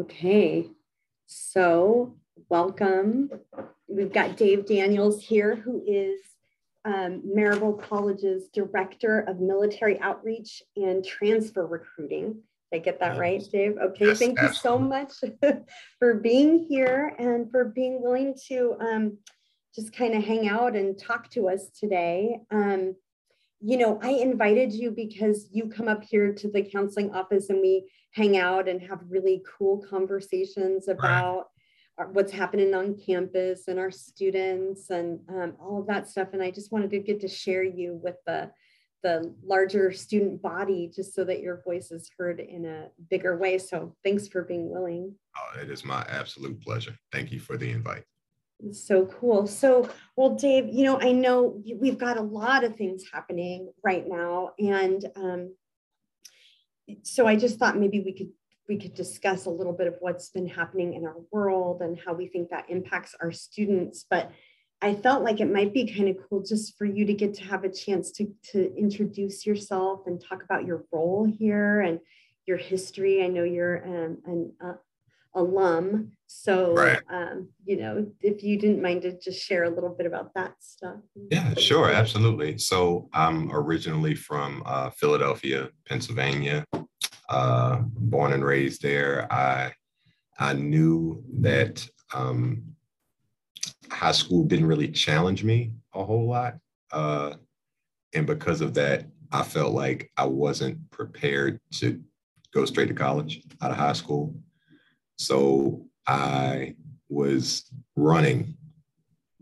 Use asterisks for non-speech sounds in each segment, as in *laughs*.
Okay, so welcome. We've got Dave Daniels here, who is um, Maryville College's Director of Military Outreach and Transfer Recruiting. Did I get that right, Dave? Okay, yes, thank absolutely. you so much *laughs* for being here and for being willing to um, just kind of hang out and talk to us today. Um, you know, I invited you because you come up here to the counseling office and we hang out and have really cool conversations about right. what's happening on campus and our students and um, all of that stuff. And I just wanted to get to share you with the the larger student body just so that your voice is heard in a bigger way. So thanks for being willing. Oh, it is my absolute pleasure. Thank you for the invite. So cool. So, well, Dave, you know, I know we've got a lot of things happening right now, and um, so I just thought maybe we could we could discuss a little bit of what's been happening in our world and how we think that impacts our students. But I felt like it might be kind of cool just for you to get to have a chance to to introduce yourself and talk about your role here and your history. I know you're um, an uh, alum. So, right. um, you know, if you didn't mind to just share a little bit about that stuff. Yeah, sure, absolutely. So, I'm originally from uh, Philadelphia, Pennsylvania. Uh, born and raised there. I I knew that um, high school didn't really challenge me a whole lot, uh, and because of that, I felt like I wasn't prepared to go straight to college out of high school. So I was running,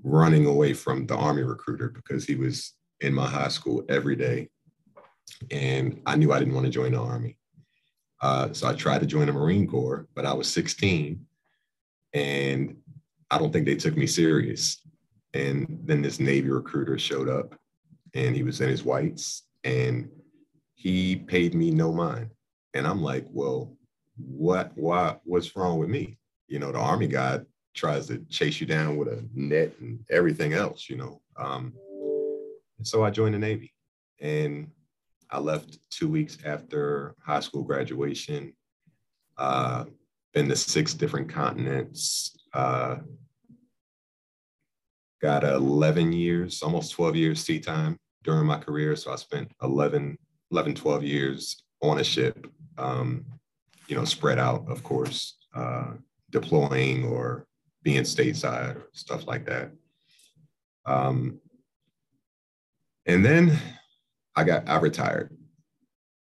running away from the Army recruiter because he was in my high school every day. And I knew I didn't want to join the Army. Uh, so I tried to join the Marine Corps, but I was 16 and I don't think they took me serious. And then this Navy recruiter showed up and he was in his whites and he paid me no mind. And I'm like, well, what why what's wrong with me you know the army guy tries to chase you down with a net and everything else you know um, so i joined the navy. And i left two weeks after high school graduation uh, been to six different continents uh, got 11 years almost 12 years sea time during my career. So i spent 11 11 12 years on a ship um, you know, spread out, of course, uh, deploying or being stateside or stuff like that. Um, and then I got, I retired.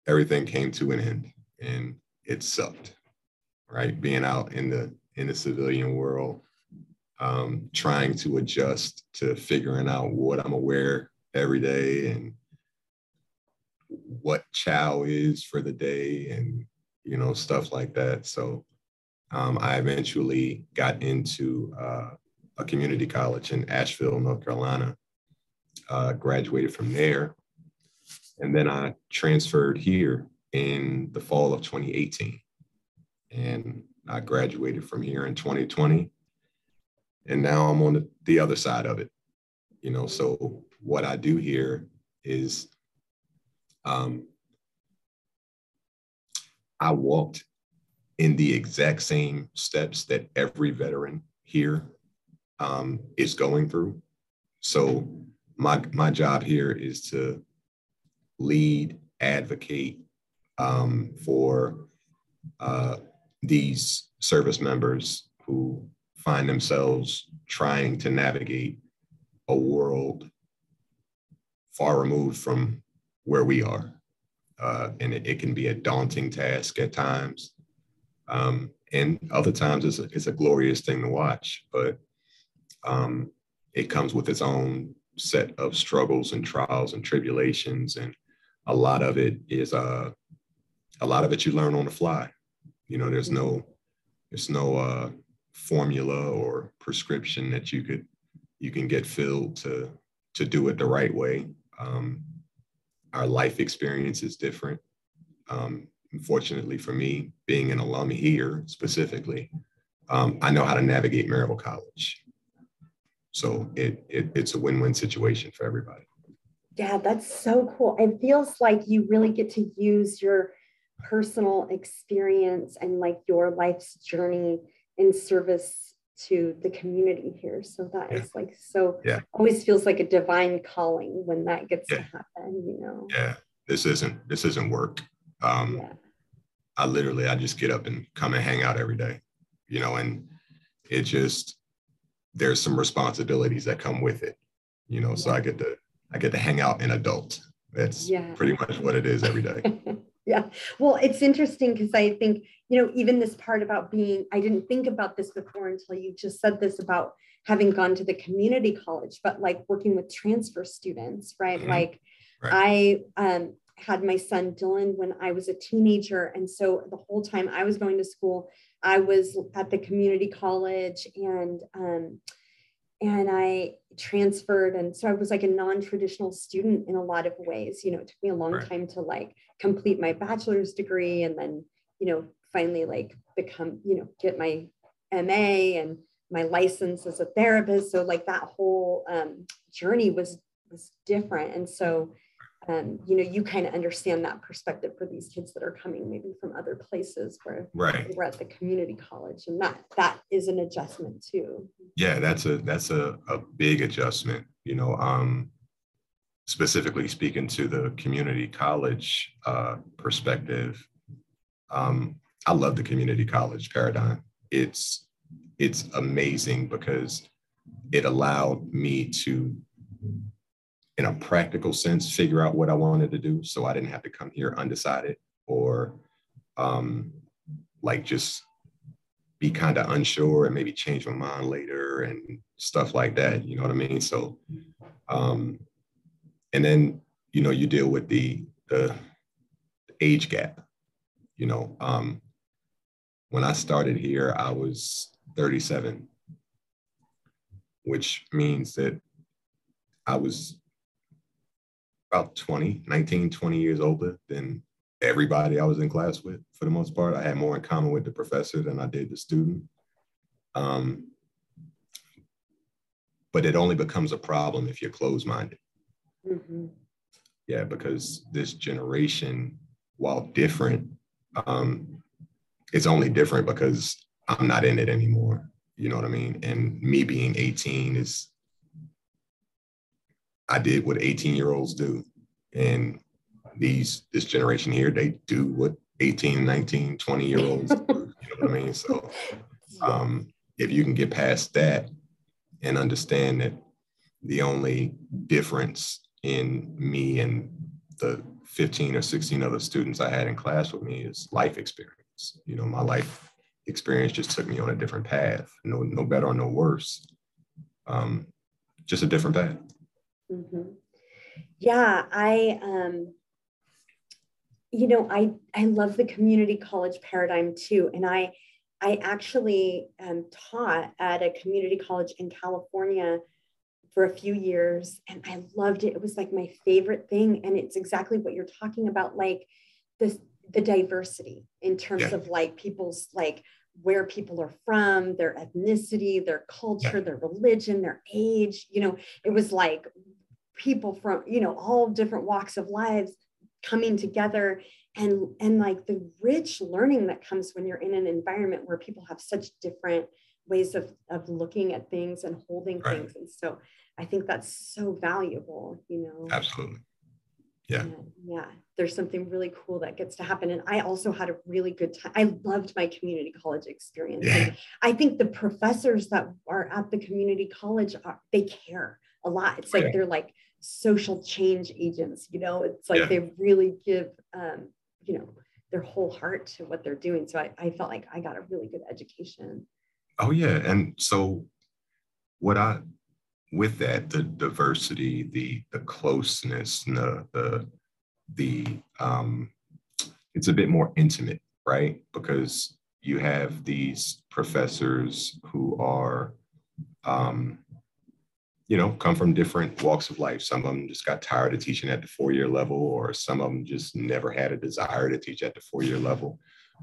Everything came to an end and it sucked, right? Being out in the, in the civilian world, um, trying to adjust to figuring out what I'm aware every day and what chow is for the day and you know, stuff like that. So um, I eventually got into uh, a community college in Asheville, North Carolina, uh, graduated from there. And then I transferred here in the fall of 2018. And I graduated from here in 2020. And now I'm on the, the other side of it. You know, so what I do here is um, I walked in the exact same steps that every veteran here um, is going through. So my my job here is to lead, advocate um, for uh, these service members who find themselves trying to navigate a world far removed from where we are uh, and it, it, can be a daunting task at times. Um, and other times it's a, it's a glorious thing to watch, but um, it comes with its own set of struggles and trials and tribulations. And a lot of it is, uh, a lot of it you learn on the fly. You know, there's no, there's no uh, formula or prescription that you could, you can get filled to, to do it the right way. Um, our life experience is different. Um, unfortunately for me, being an alum here specifically, um, I know how to navigate Maryville College. So it, it it's a win-win situation for everybody. Yeah, that's so cool. It feels like you really get to use your personal experience and like your life's journey in service to the community here. So that yeah. is like so yeah. always feels like a divine calling when that gets yeah. to happen, you know. Yeah. This isn't this isn't work. Um yeah. I literally I just get up and come and hang out every day, you know, and it just there's some responsibilities that come with it, you know. So I get to I get to hang out an adult. That's yeah. pretty much what it is every day. *laughs* yeah. Well, it's interesting because I think, you know, even this part about being, I didn't think about this before until you just said this about having gone to the community college, but like working with transfer students, right? Mm-hmm. Like right. I um, had my son Dylan when I was a teenager. And so the whole time I was going to school, I was at the community college and, um, and I transferred. And so I was like a non-traditional student in a lot of ways. You know, it took me a long right. time to like complete my bachelor's degree and then, you know, finally like become, you know, get my MA and my license as a therapist. So like that whole um, journey was was different. And so um, you know, you kind of understand that perspective for these kids that are coming maybe from other places where right. we're at the community college, and that that is an adjustment too. Yeah, that's a that's a, a big adjustment. You know, um, specifically speaking to the community college uh, perspective, um, I love the community college paradigm. It's it's amazing because it allowed me to in a practical sense, figure out what I wanted to do. So I didn't have to come here undecided or um, like just be kind of unsure and maybe change my mind later and stuff like that. You know what I mean? So, um, and then, you know, you deal with the, the age gap, you know, um, when I started here, I was 37, which means that I was about 20, 19, 20 years older than everybody I was in class with for the most part. I had more in common with the professor than I did the student. Um, but it only becomes a problem if you're closed minded. Mm-hmm. Yeah, because this generation, while different, um, it's only different because I'm not in it anymore. You know what I mean? And me being 18 is I did what 18 year olds do. And these this generation here, they do what 18, 19, 20 year olds do. You know what I mean? So um, if you can get past that and understand that the only difference in me and the 15 or 16 other students I had in class with me is life experience. You know, my life experience just took me on a different path. No, no better or no worse. Um, just a different path. Mm-hmm. Yeah, I, um, you know, I I love the community college paradigm too, and I I actually um, taught at a community college in California for a few years, and I loved it. It was like my favorite thing, and it's exactly what you're talking about, like this the diversity in terms yeah. of like people's like where people are from, their ethnicity, their culture, their religion, their age. You know, it was like people from you know all different walks of lives coming together and and like the rich learning that comes when you're in an environment where people have such different ways of of looking at things and holding right. things and so i think that's so valuable you know absolutely yeah. yeah there's something really cool that gets to happen and i also had a really good time i loved my community college experience yeah. i think the professors that are at the community college are, they care a lot it's like yeah. they're like social change agents you know it's like yeah. they really give um, you know their whole heart to what they're doing so I, I felt like i got a really good education oh yeah and so what i with that the diversity the the closeness the the the um it's a bit more intimate right because you have these professors who are um you know, come from different walks of life. Some of them just got tired of teaching at the four year level, or some of them just never had a desire to teach at the four year level.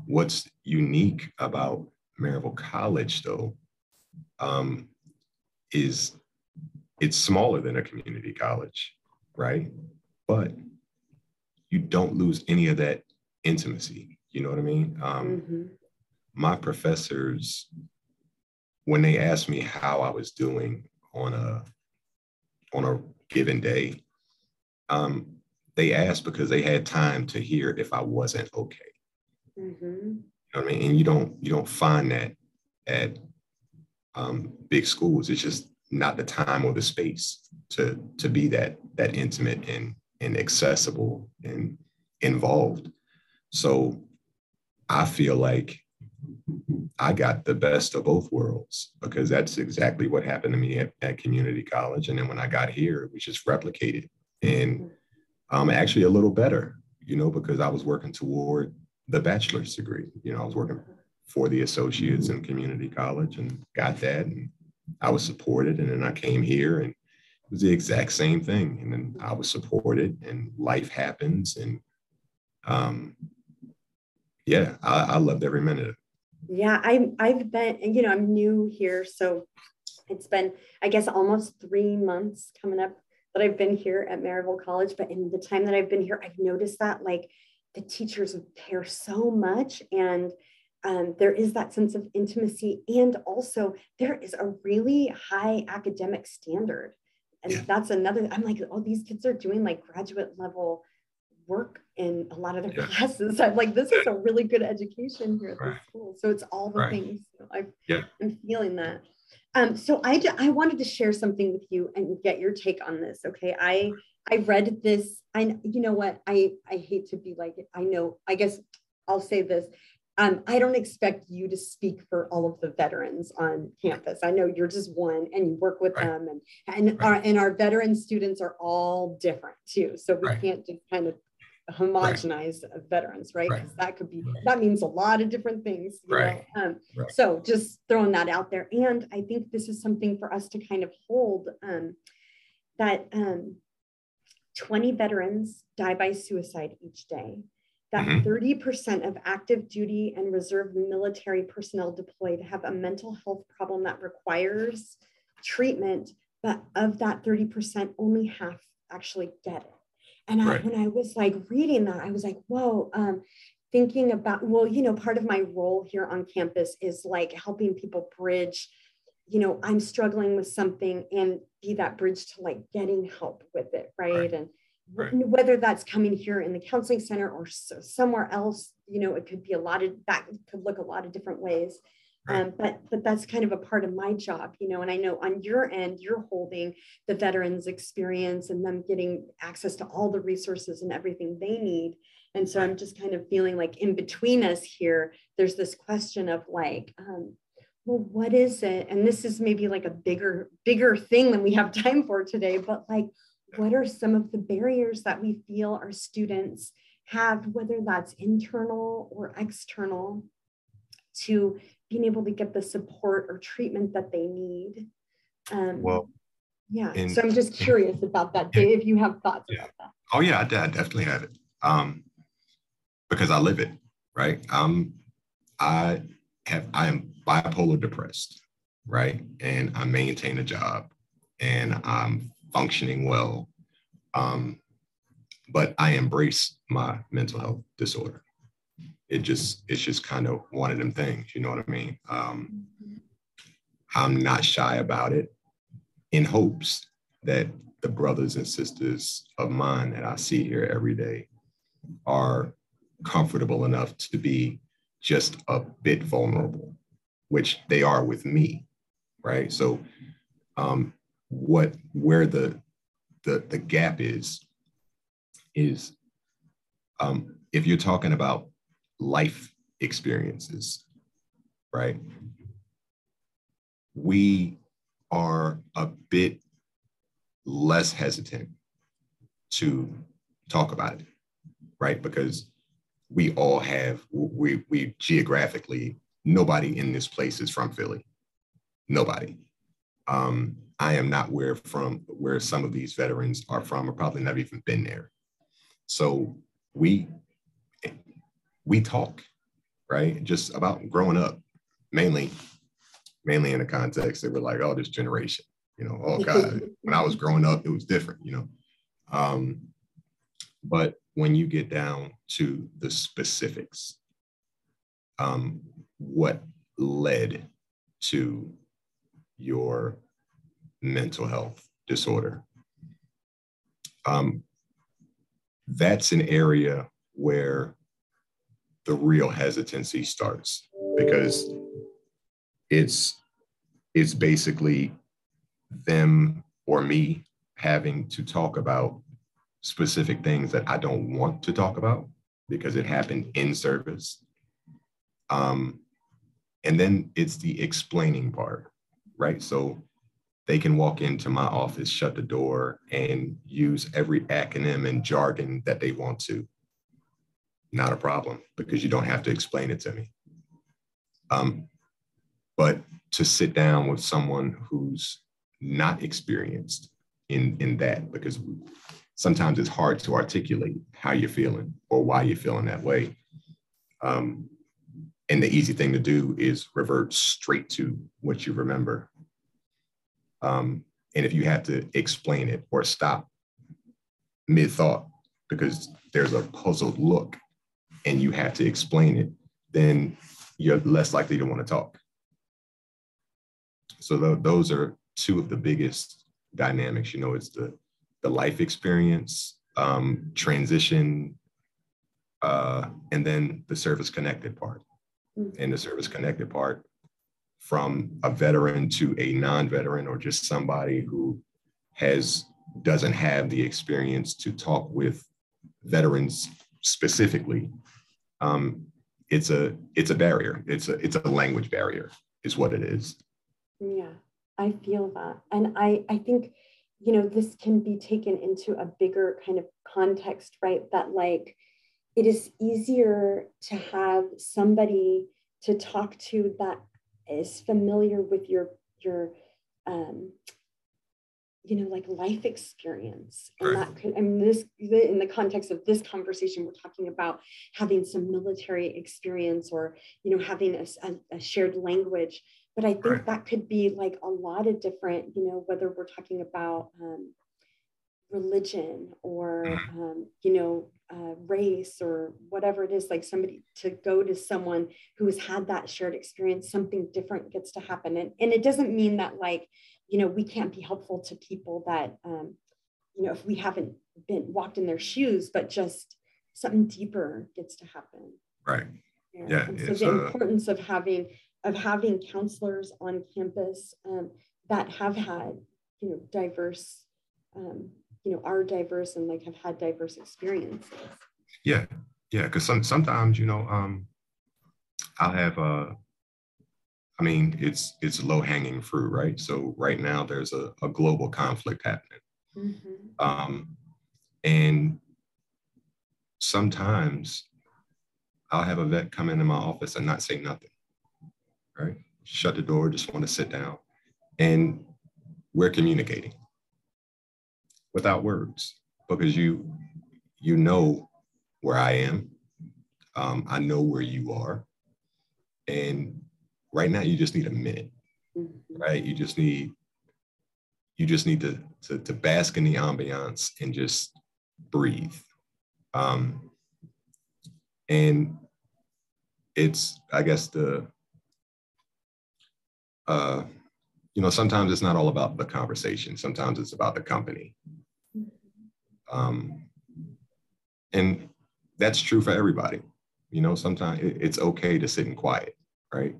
What's unique about Maryville College, though, um, is it's smaller than a community college, right? But you don't lose any of that intimacy. You know what I mean? Um, mm-hmm. My professors, when they asked me how I was doing on a on a given day, um, they asked because they had time to hear if I wasn't okay. Mm-hmm. You know what I mean? And you don't you don't find that at um, big schools. It's just not the time or the space to to be that that intimate and and accessible and involved. So I feel like I got the best of both worlds because that's exactly what happened to me at, at community college. And then when I got here, it was just replicated and um, actually a little better, you know, because I was working toward the bachelor's degree. You know, I was working for the associates in community college and got that. And I was supported. And then I came here and it was the exact same thing. And then I was supported and life happens. And um, yeah, I, I loved every minute of it. Yeah, I, I've been, you know, I'm new here. So it's been, I guess, almost three months coming up that I've been here at Maryville College. But in the time that I've been here, I've noticed that like the teachers care so much and um, there is that sense of intimacy and also there is a really high academic standard and yeah. that's another i'm like oh these kids are doing like graduate level work in a lot of their yeah. classes *laughs* i'm like this is a really good education here at right. the school so it's all the right. things i yeah. i'm feeling that um, so I, I wanted to share something with you and get your take on this okay i i read this i you know what i i hate to be like i know i guess i'll say this um, I don't expect you to speak for all of the veterans on campus. I know you're just one and you work with right. them and and right. our and our veteran students are all different too. So we right. can't just kind of homogenize veterans, right? Because that could be that means a lot of different things. right. Um, so just throwing that out there. And I think this is something for us to kind of hold um, that um, 20 veterans die by suicide each day that mm-hmm. 30% of active duty and reserve military personnel deployed have a mental health problem that requires treatment, but of that 30%, only half actually get it. And I, when I was like reading that, I was like, whoa, um, thinking about, well, you know, part of my role here on campus is like helping people bridge, you know, I'm struggling with something and be that bridge to like getting help with it, right? right. And Right. whether that's coming here in the counseling center or somewhere else you know it could be a lot of that could look a lot of different ways right. um, but but that's kind of a part of my job you know and i know on your end you're holding the veterans experience and them getting access to all the resources and everything they need and so i'm just kind of feeling like in between us here there's this question of like um, well what is it and this is maybe like a bigger bigger thing than we have *laughs* time for today but like what are some of the barriers that we feel our students have, whether that's internal or external, to being able to get the support or treatment that they need? Um, well, yeah. In, so I'm just *laughs* curious about that, Dave. If you have thoughts yeah. about that. Oh yeah, I, I definitely have it. Um, because I live it, right? Um, I have I am bipolar depressed, right? And I maintain a job and I'm functioning well. Um, but I embrace my mental health disorder. It just, it's just kind of one of them things, you know what I mean? Um, I'm not shy about it in hopes that the brothers and sisters of mine that I see here every day are comfortable enough to be just a bit vulnerable, which they are with me, right? So, um, what where the the, the gap is, is um, if you're talking about life experiences, right? We are a bit less hesitant to talk about it, right? Because we all have, we, we geographically, nobody in this place is from Philly. Nobody. Um, I am not where from where some of these veterans are from, or probably never even been there. So we we talk, right? Just about growing up, mainly, mainly in the context that we're like, oh, this generation, you know, oh God, *laughs* when I was growing up, it was different, you know. Um, but when you get down to the specifics, um, what led to your mental health disorder? Um, that's an area where the real hesitancy starts because it's it's basically them or me having to talk about specific things that I don't want to talk about because it happened in service. Um, and then it's the explaining part, right? So they can walk into my office, shut the door, and use every acronym and jargon that they want to. Not a problem because you don't have to explain it to me. Um, but to sit down with someone who's not experienced in, in that, because sometimes it's hard to articulate how you're feeling or why you're feeling that way. Um, and the easy thing to do is revert straight to what you remember um, and if you have to explain it or stop mid thought because there's a puzzled look and you have to explain it, then you're less likely to want to talk. So th- those are two of the biggest dynamics. You know, it's the the life experience, um, transition, uh, and then the service connected part. Mm-hmm. And the service connected part from a veteran to a non-veteran or just somebody who has doesn't have the experience to talk with veterans specifically um, it's a it's a barrier. It's a it's a language barrier is what it is. Yeah i feel that. And i i think you know this can be taken into a bigger kind of context right? That like it is easier to have somebody to talk to that is familiar with your your um, you know like life experience and that could i mean this in the context of this conversation we're talking about having some military experience or you know having a, a, a shared language but i think right. that could be like a lot of different you know whether we're talking about um, religion or mm. um, you know uh, race or whatever it is like somebody to go to someone who has had that shared experience something different gets to happen. And, and it doesn't mean that like you know we can't be helpful to people that um, you know if we haven't been walked in their shoes but just something deeper gets to happen. Right. Yeah, yeah so the uh... importance of having of having counselors on campus um, that have had you know diverse um, you know are diverse and like have had diverse experiences. Yeah yeah because some, sometimes you know um i'll have uh i mean it's it's low hanging fruit right? So right now there's a, a global conflict happening. Mm-hmm. um and sometimes i'll have a vet come into my office and not say nothing right? Shut the door just want to sit down. And we're communicating without words because you you know where I am. Um, I know where you are. And right now you just need a minute, mm-hmm. right? You just need you just need to, to, to bask in the ambiance and just breathe. Um, and it's, I guess the, uh, you know, sometimes it's not all about the conversation. Sometimes it's about the company. Um, and that's true for everybody. You know, sometimes it's okay to sit in quiet, right?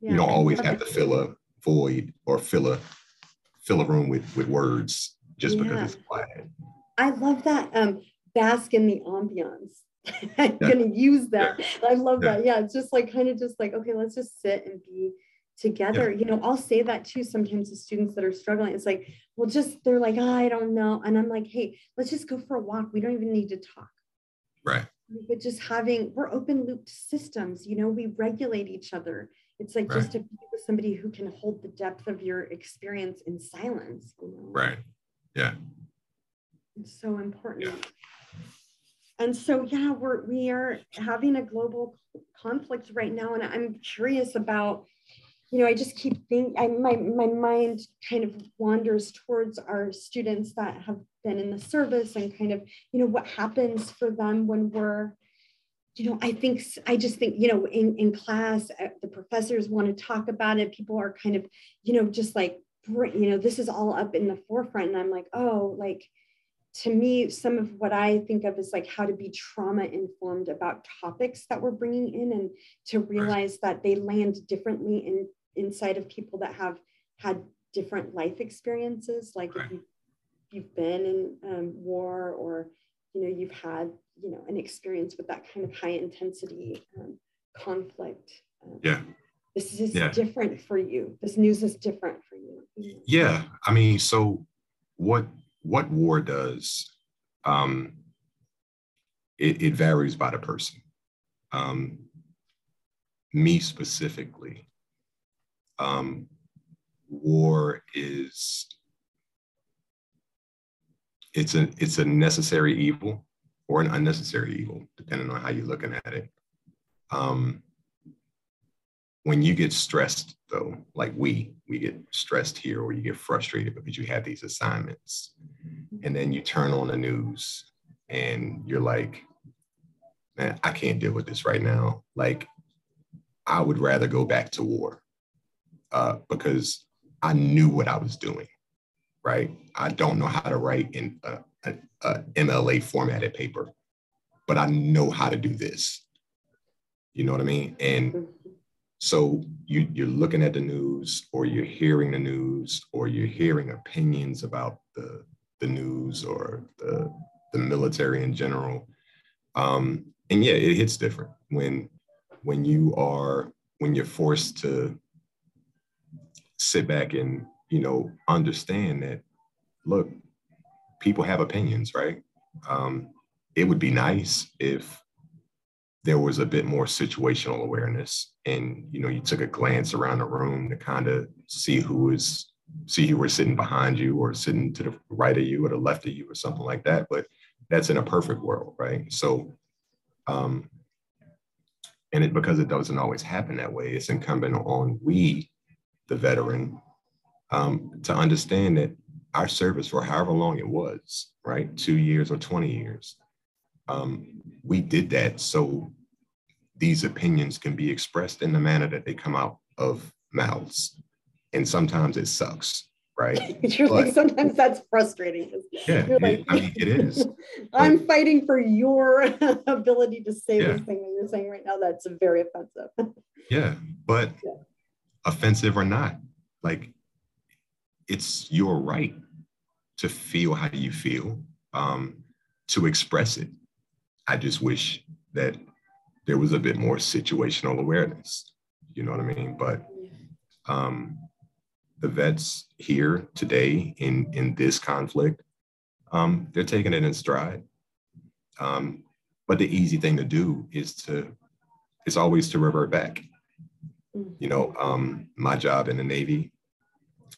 Yeah. You don't always have to fill a void or fill a fill a room with with words just yeah. because it's quiet. I love that. Um, bask in the ambiance. *laughs* I'm yeah. gonna use that. I love that. Yeah, it's just like kind of just like okay, let's just sit and be together yeah. you know i'll say that too sometimes to students that are struggling it's like well just they're like oh, i don't know. And i'm like hey let's just go for a walk. We don't even need to talk. Right. But just having we're open looped systems you know we regulate each other. It's like right. just to be with somebody who can hold the depth of your experience in silence you know? right. Yeah. It's so important. Yeah. and so yeah we're we are having a global conflict right now and i'm curious about you know, I just keep thinking, I, my, my mind kind of wanders towards our students that have been in the service and kind of, you know, what happens for them when we're, you know, I think, I just think, you know, in, in class, uh, the professors want to talk about it. People are kind of, you know, just like, you know, this is all up in the forefront. And I'm like, oh, like, to me, some of what I think of is like how to be trauma informed about topics that we're bringing in and to realize that they land differently in inside of people that have had different life experiences. Like right. if you, you've been in um, war or, you know, you've had, you know, an experience with that kind of high intensity um, conflict. Um, yeah. This is yeah. different for you. This news is different for you. Yeah. I mean, so what what war does, um, it, it varies by the person. Um, me specifically, um, war is it's a it's a necessary evil or an unnecessary evil, depending on how you're looking at it. Um, when you get stressed, though, like we we get stressed here, or you get frustrated because you have these assignments, and then you turn on the news and you're like, man, I can't deal with this right now. Like, I would rather go back to war uh, because I knew what I was doing, right? I don't know how to write in a, a, a MLA formatted paper, but I know how to do this. You know what I mean? And so you, you're looking at the news or you're hearing the news or you're hearing opinions about the the news or the, the military in general. Um, and yeah, it hits different when when you are when you're forced to sit back and you know understand that look, people have opinions, right? Um, it would be nice if there was a bit more situational awareness and you know you took a glance around the room to kind of see who was see who were sitting behind you or sitting to the right of you or the left of you or something like that. But that's in a perfect world, right? So, um, and it because it doesn't always happen that way, it's incumbent on we, the veteran, um, to understand that our service for however long it was, right, two years or 20 years, um, we did that so these opinions can be expressed in the manner that they come out of mouths. And sometimes it sucks right? *laughs* But, like sometimes that's frustrating. Yeah like, I mean, it is. *laughs* I'm but, fighting for your *laughs* ability to say yeah. this thing that you're saying right now. That's very offensive. Yeah but yeah. Offensive or not like it's your right to feel how you feel um, to express it i just wish that there was a bit more situational awareness you know what i mean but um, the vets here today in in this conflict, um, they're taking it in stride. Um, but the easy thing to do is to is always to revert back. You know, um, my job in the Navy,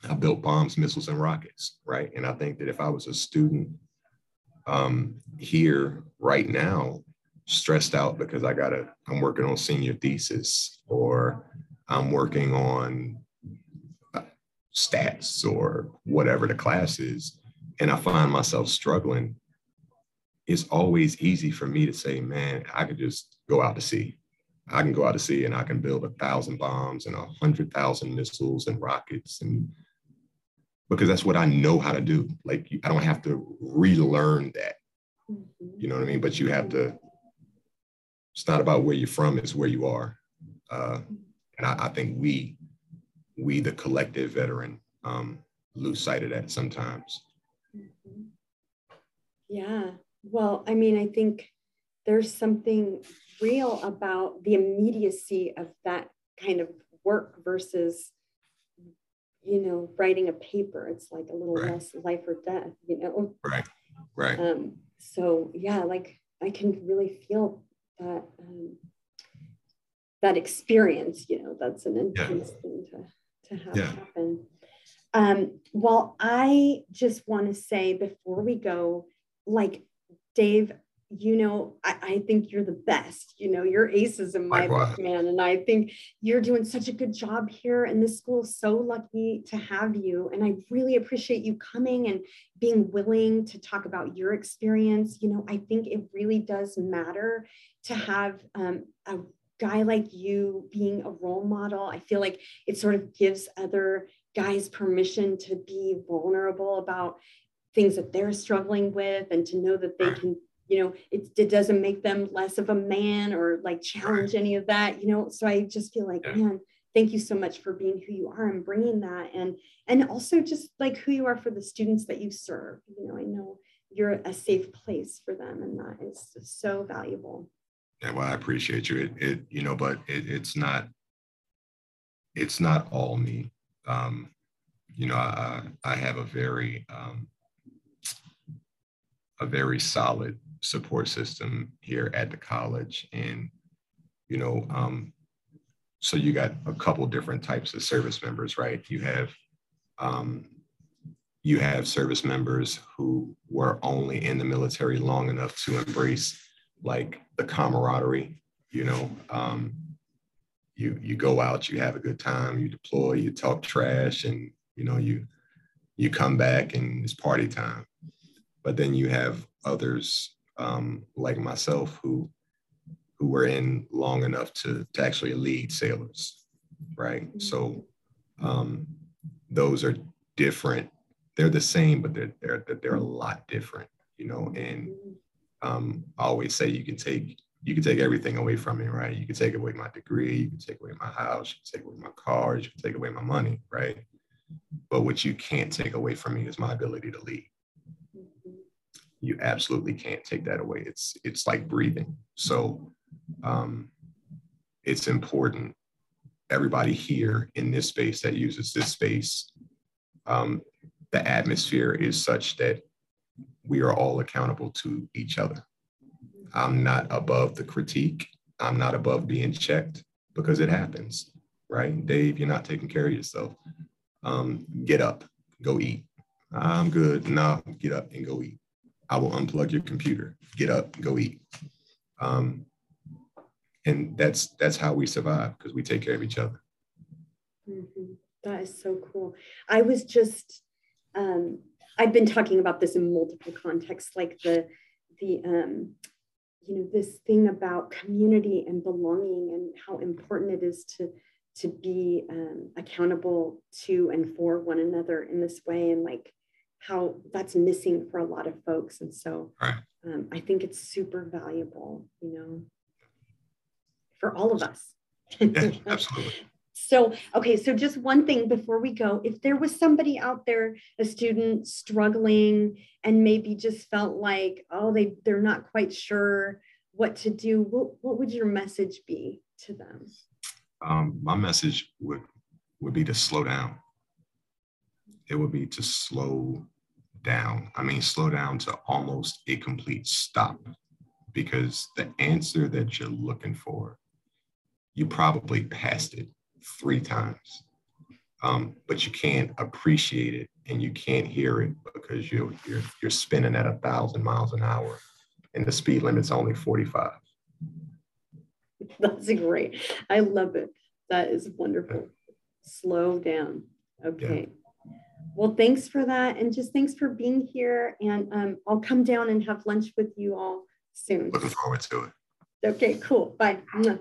I built bombs, missiles, and rockets, right? And I think that if I was a student um, here right now, stressed out because I gotta, I'm working on senior thesis or I'm working on stats or whatever the class is, and I find myself struggling, it's always easy for me to say, man, I could just go out to sea. I can go out to sea and I can build a thousand bombs and a hundred thousand missiles and rockets and because that's what I know how to do. Like I don't have to relearn that. You know what I mean? But you have to. It's not about where you're from; it's where you are. Uh, and I, I think we we, the collective veteran, um, lose sight of that sometimes. Mm-hmm. Yeah. Well, I mean, I think there's something real about the immediacy of that kind of work versus, you know, writing a paper. It's like a little right. less life or death, you know? Right. Right. Um, so yeah, like I can really feel that um, that experience, you know, that's an intense yeah. thing to to have yeah. happen. Um, well, I just want to say before we go, like Dave, you know, I, I, think you're the best. You know, you're aces in my book, man. And I think you're doing such a good job here. And this school is so lucky to have you. And I really appreciate you coming and being willing to talk about your experience. You know, I think it really does matter to have um, a guy like you being a role model. I feel like it sort of gives other guys permission to be vulnerable about things that they're struggling with and to know that they can you know it, it doesn't make them less of a man or like challenge any of that you know? So i just feel like yeah. man thank you so much for being who you are and bringing that. And and also just like who you are for the students that you serve you know? I know you're a safe place for them and that is so valuable. Yeah well i appreciate you. It, it you know but it, it's not it's not all me. Um you know i i have a very um a very solid support system here at the college. And, you know, um, so you got a couple different types of service members, right? You have um, you have service members who were only in the military long enough to embrace like the camaraderie, you know. Um, you you go out, you have a good time, you deploy, you talk trash, and you know you you come back and it's party time. But then you have others um, like myself who who were in long enough to, to actually lead sailors, right? So um, those are different. They're the same, but they're they're they're a lot different, you know. And um, I always say you can take you can take everything away from me, right? You can take away my degree, you can take away my house, you can take away my cars, you can take away my money, right? But what you can't take away from me is my ability to lead you absolutely can't take that away. It's it's like breathing. So um, it's important. Everybody here in this space that uses this space, um, the atmosphere is such that we are all accountable to each other. I'm not above the critique. I'm not above being checked because it happens, right? Dave, you're not taking care of yourself. Um, get up, go eat. I'm good. No, get up and go eat. I will unplug your computer, get up, go eat. Um, and that's that's how we survive because we take care of each other. Mm-hmm. That is so cool. I was just um, I've been talking about this in multiple contexts, like the the um, you know this thing about community and belonging and how important it is to to be um, accountable to and for one another in this way and like how that's missing for a lot of folks. And so right. um, I think it's super valuable, you know, for all of us. yeah, *laughs* absolutely. So, okay, so just one thing before we go if there was somebody out there, a student struggling and maybe just felt like, oh, they, they're not quite sure what to do, what, what would your message be to them? Um, my message would, would be to slow down it would be to slow down. I mean, slow down to almost a complete stop because the answer that you're looking for, you probably passed it three times, um, but you can't appreciate it and you can't hear it because you're, you're, you're spinning at a thousand miles an hour and the speed limit's only 45. *laughs* That's great. I love it. That is wonderful. Slow down. Okay. Yeah. Well, thanks for that. And just thanks for being here. And um, I'll come down and have lunch with you all soon. Looking forward to it. Okay, cool. Bye. Bye.